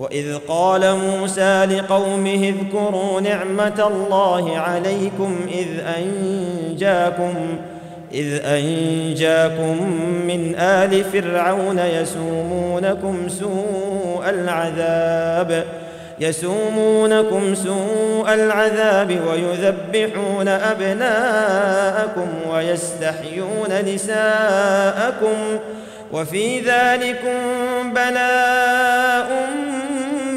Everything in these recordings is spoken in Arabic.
وإذ قال موسى لقومه اذكروا نعمة الله عليكم إذ أنجاكم إذ أنجاكم من آل فرعون يسومونكم سوء العذاب يسومونكم سوء العذاب ويذبحون أبناءكم ويستحيون نساءكم وفي ذلكم بلاء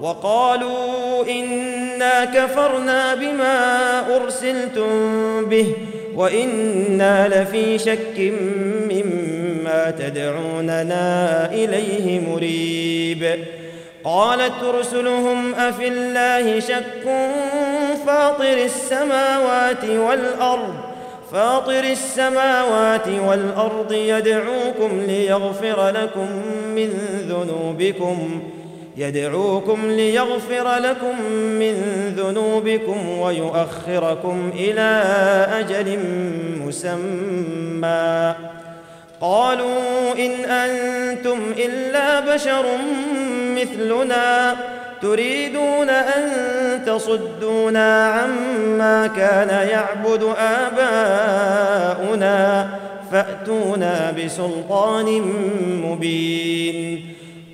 وقالوا إنا كفرنا بما أرسلتم به وإنا لفي شك مما تدعوننا إليه مريب. قالت رسلهم أفي الله شك فاطر السماوات والأرض فاطر السماوات والأرض يدعوكم ليغفر لكم من ذنوبكم. يدعوكم ليغفر لكم من ذنوبكم ويؤخركم إلى أجل مسمى. قالوا إن أنتم إلا بشر مثلنا تريدون أن تصدونا عما كان يعبد آباؤنا فأتونا بسلطان مبين.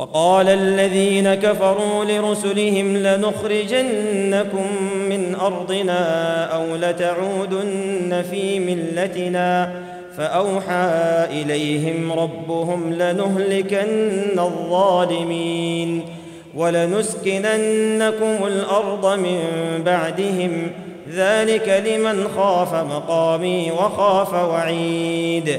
وقال الذين كفروا لرسلهم لنخرجنكم من أرضنا أو لتعودن في ملتنا فأوحى إليهم ربهم لنهلكن الظالمين ولنسكننكم الأرض من بعدهم ذلك لمن خاف مقامي وخاف وعيد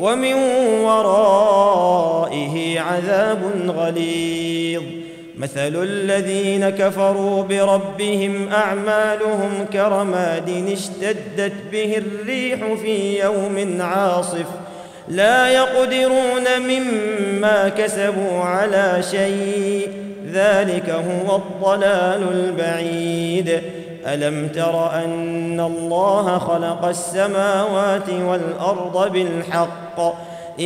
ومن ورائه عذاب غليظ. مثل الذين كفروا بربهم أعمالهم كرماد اشتدت به الريح في يوم عاصف. لا يقدرون مما كسبوا على شيء. ذلك هو الضلال البعيد. ألم تر أن الله خلق السماوات والأرض بالحق؟ إن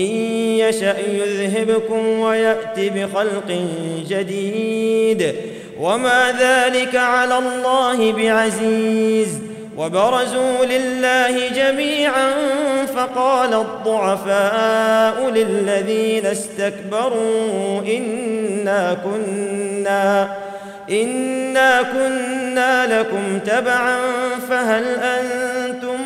يشأ يذهبكم ويأت بخلق جديد. وما ذلك على الله بعزيز. وبرزوا لله جميعا فقال الضعفاء للذين استكبروا إنا كنا إنا كنا لكم تبعا فهل أنتم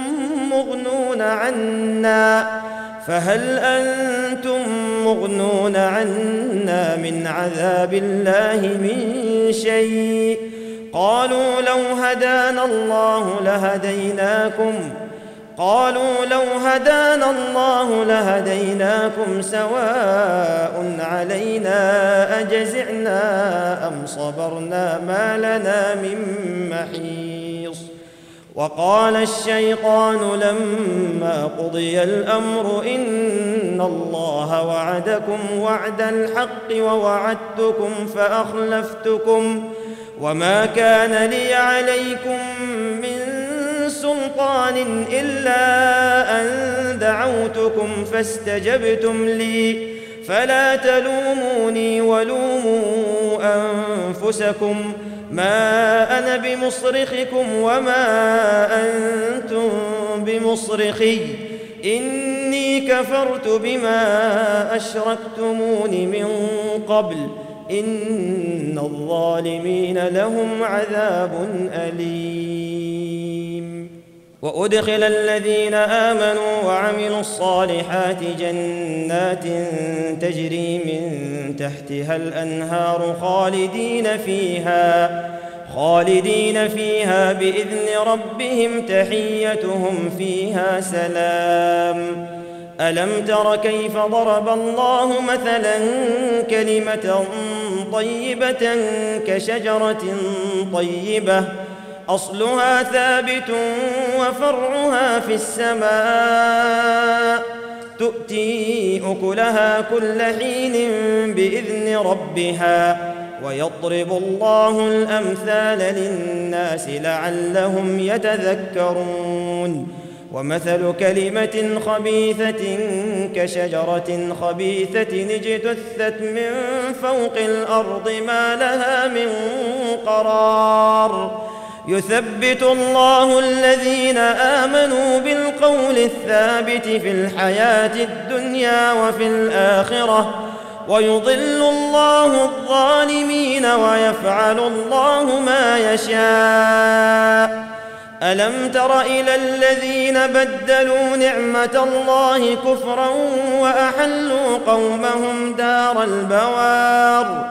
مغنون عنا؟ فهل أنتم مغنون عنا من عذاب الله من شيء؟ قالوا لو هدانا الله لهديناكم قالوا لو هدانا الله لهديناكم سواء علينا أجزعنا أم صبرنا ما لنا من محيص. وقال الشيطان لما قضي الأمر إن الله وعدكم وعد الحق ووعدتكم فأخلفتكم وما كان لي عليكم من سلطان إلا أن دعوتكم فاستجبتم لي. فلا تلوموني ولوموا أنفسكم. ما أنا بمصرخكم وما أنتم بمصرخي. إني كفرت بما أشركتمون من قبل. إن الظالمين لهم عذاب أليم. وأدخل الذين آمنوا وعملوا الصالحات جنات تجري من تحتها الأنهار خالدين فيها خالدين فيها بإذن ربهم تحيتهم فيها سلام. ألم تر كيف ضرب الله مثلا كلمة طيبة كشجرة طيبة أصلها ثابت وفرعها في السماء. تؤتي أكلها كل حين بإذن ربها ويضرب الله الأمثال للناس لعلهم يتذكرون. ومثل كلمة خبيثة كشجرة خبيثة اجتثت من فوق الأرض ما لها من قرار. يثبت الله الذين آمنوا بالقول الثابت في الحياة الدنيا وفي الآخرة ويضل الله الظالمين ويفعل الله ما يشاء. ألم تر إلى الذين بدلوا نعمة الله كفرا وأحلوا قومهم دار البوار؟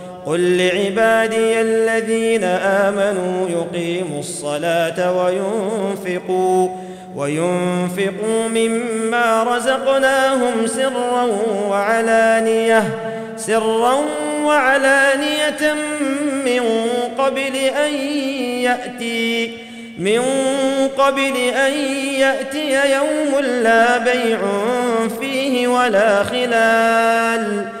قل لعبادي الذين آمنوا يقيموا الصلاة وينفقوا وينفقوا مما رزقناهم سرا وعلانية سرا وعلانية من قبل أن يأتي من قبل أن يأتي يوم لا بيع فيه ولا خلال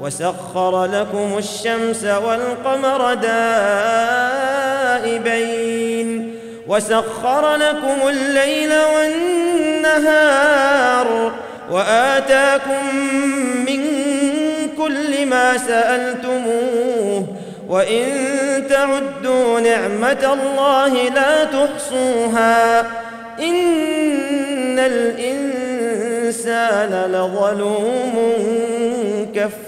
وسخر لكم الشمس والقمر دائبين وسخر لكم الليل والنهار وآتاكم من كل ما سألتموه وإن تعدوا نعمة الله لا تحصوها إن الإنسان لظلوم كفار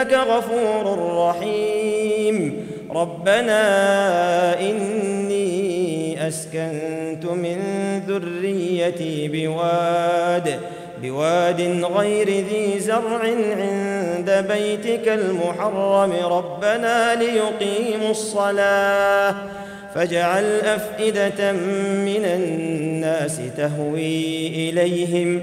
فإنك غفور رحيم. ربنا إني أسكنت من ذريتي بواد بواد غير ذي زرع عند بيتك المحرم. ربنا ليقيموا الصلاة فاجعل أفئدة من الناس تهوي إليهم.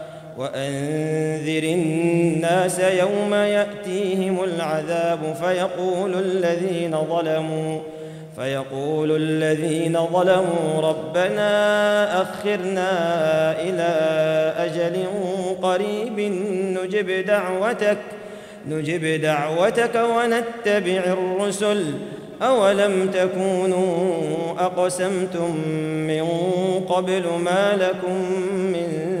وأنذر الناس يوم يأتيهم العذاب فيقول الذين ظلموا فيقول الذين ظلموا ربنا أخرنا إلى أجل قريب نجب دعوتك نجب دعوتك ونتبع الرسل. أولم تكونوا أقسمتم من قبل ما لكم من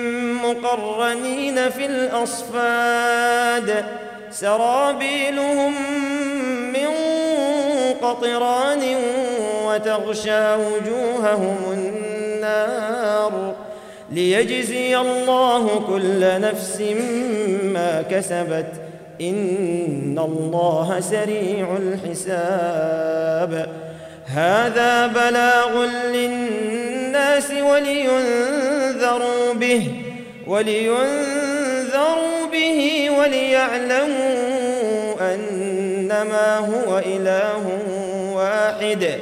مقرنين في الأصفاد. سرابيلهم قطران وتغشى وجوههم النار. ليجزي الله كل نفس ما كسبت. إن الله سريع الحساب. هذا بلاغ للناس ولينذروا به. ولينذروا به وليعلموا أنما هو إله واحد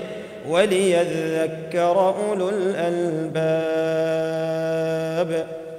وليذكر أولو الألباب.